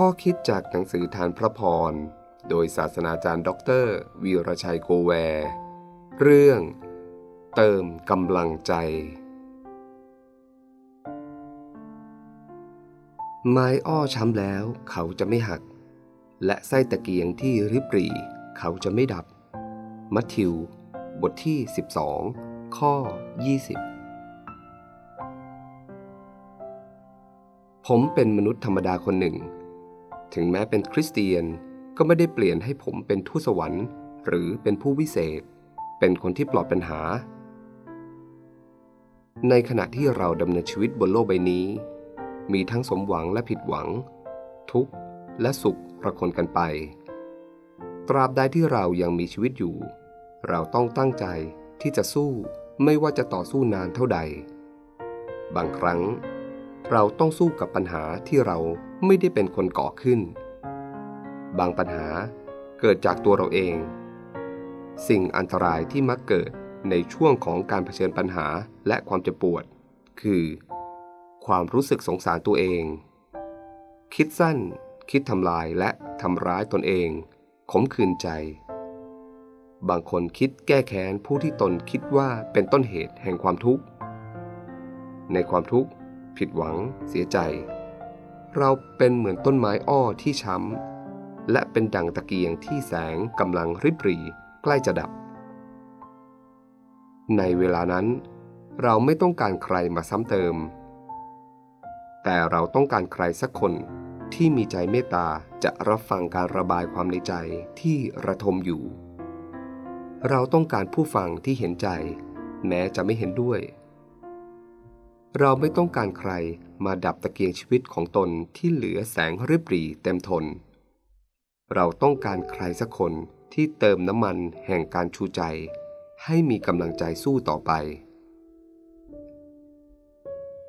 ข้อคิดจากหนังสือธารพระพร โดยศาสนาจารย์ด็อกเตอร์วีรชัยโกแวร์เรื่อง เติมกำลังใจ ไม้อ้อช้ำแล้วเขาจะไม่หัก และไส้ตะเกียงที่ริบรี่เขาจะไม่ดับ มัทธิว บทที่ 12 ข้อ 20ผมเป็นมนุษย์ธรรมดาคนหนึ่ง ถึงแม้เป็นคริสเตียนก็ไม่ได้เปลี่ยนให้ผมเป็นทูตสวรรค์ หรือเป็นผู้วิเศษ เป็นคนที่ปลอดปัญหา ในขณะที่เราดำเนินชีวิตบนโลกใบนี้ มีทั้งสมหวังและผิดหวัง ทุกข์และสุขประคนกันไป ตราบใดที่เรายังมีชีวิตอยู่ เราต้องตั้งใจที่จะสู้ไม่ว่าจะต่อสู้นานเท่าใด บางครั้ง เราต้องสู้กับปัญหาที่เราไม่ได้เป็นคนก่อขึ้น บางปัญหาเกิดจากตัวเราเอง สิ่งอันตรายที่มักเกิดในช่วงของการเผชิญปัญหาและความเจ็บปวด คือ ความรู้สึกสงสารตัวเอง คิดสั้น คิดทำลายและทำร้ายตนเอง ขมขื่นใจ บางคนคิดแก้แค้นผู้ที่ตนคิดว่าเป็นต้นเหตุแห่งความทุกข์ ในความทุกข์ ผิดหวัง เสียใจ เราเป็นเหมือนต้นไม้อ้อที่ช้ำ และเป็นดังตะเกียงที่แสงกำลังริบรีใกล้จะดับ ในเวลานั้น เราไม่ต้องการใครมาซ้ำเติม แต่เราต้องการใครสักคนที่มีใจเมตตาจะรับฟังการระบายความในใจที่ระทมอยู่ เราต้องการผู้ฟังที่เห็นใจ แม้จะไม่เห็นด้วย เราไม่ต้องการใครมาดับตะเกียงชีวิตของตนที่เหลือแสงริบหรี่เต็มทน เราต้องการใครสักคนที่เติมน้ำมันแห่งการชูใจ ให้มีกำลังใจสู้ต่อไป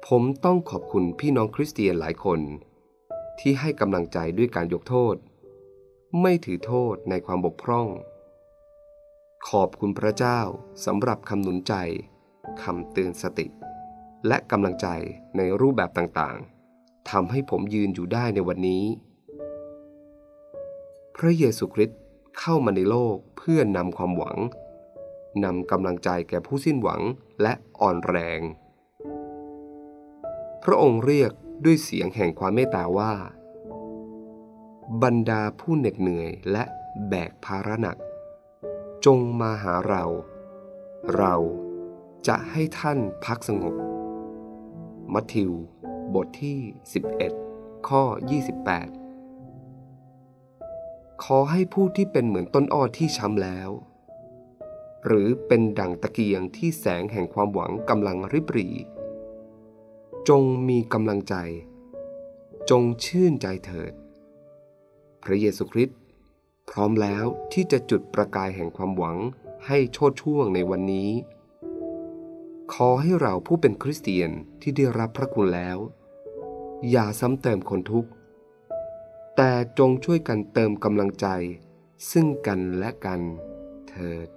ผมต้องขอบคุณพี่น้องคริสเตียนหลายคน ที่ให้กำลังใจด้วยการยกโทษ ไม่ถือโทษในความบกพร่อง ขอบคุณพระเจ้าสำหรับคำหนุนใจคำเตือนสติ และกำลังใจในรูปแบบต่างๆทำให้ผมยืนอยู่ได้ในวันนี้ พระเยซูคริสต์เข้ามาในโลกเพื่อนำความหวังนำกำลังใจแก่ผู้สิ้นหวังและอ่อนแรง พระองค์เรียกด้วยเสียงแห่งความเมตตาว่า บรรดาผู้เหน็ดเหนื่อยและแบกภาระหนัก จงมาหาเรา เราจะให้ท่านพักสงบ มัทธิว บทที่ 11 ข้อ 28 ขอให้ผู้ที่เป็นเหมือนต้นอ้อที่ช้ำแล้ว หรือเป็นดั่งตะเกียงที่แสงแห่งความหวังกำลังริบหรี่ จงมีกำลังใจ จงชื่นใจเถิด พระเยซูคริสต์พร้อมแล้วที่จะจุดประกายแห่งความหวังให้โชดช่วงในวันนี้ ขอให้เราผู้เป็นคริสเตียนที่ได้รับพระคุณแล้ว อย่าซ้ำเติมคนทุกข์ แต่จงช่วยกันเติมกำลังใจ ซึ่งกันและกันเถิด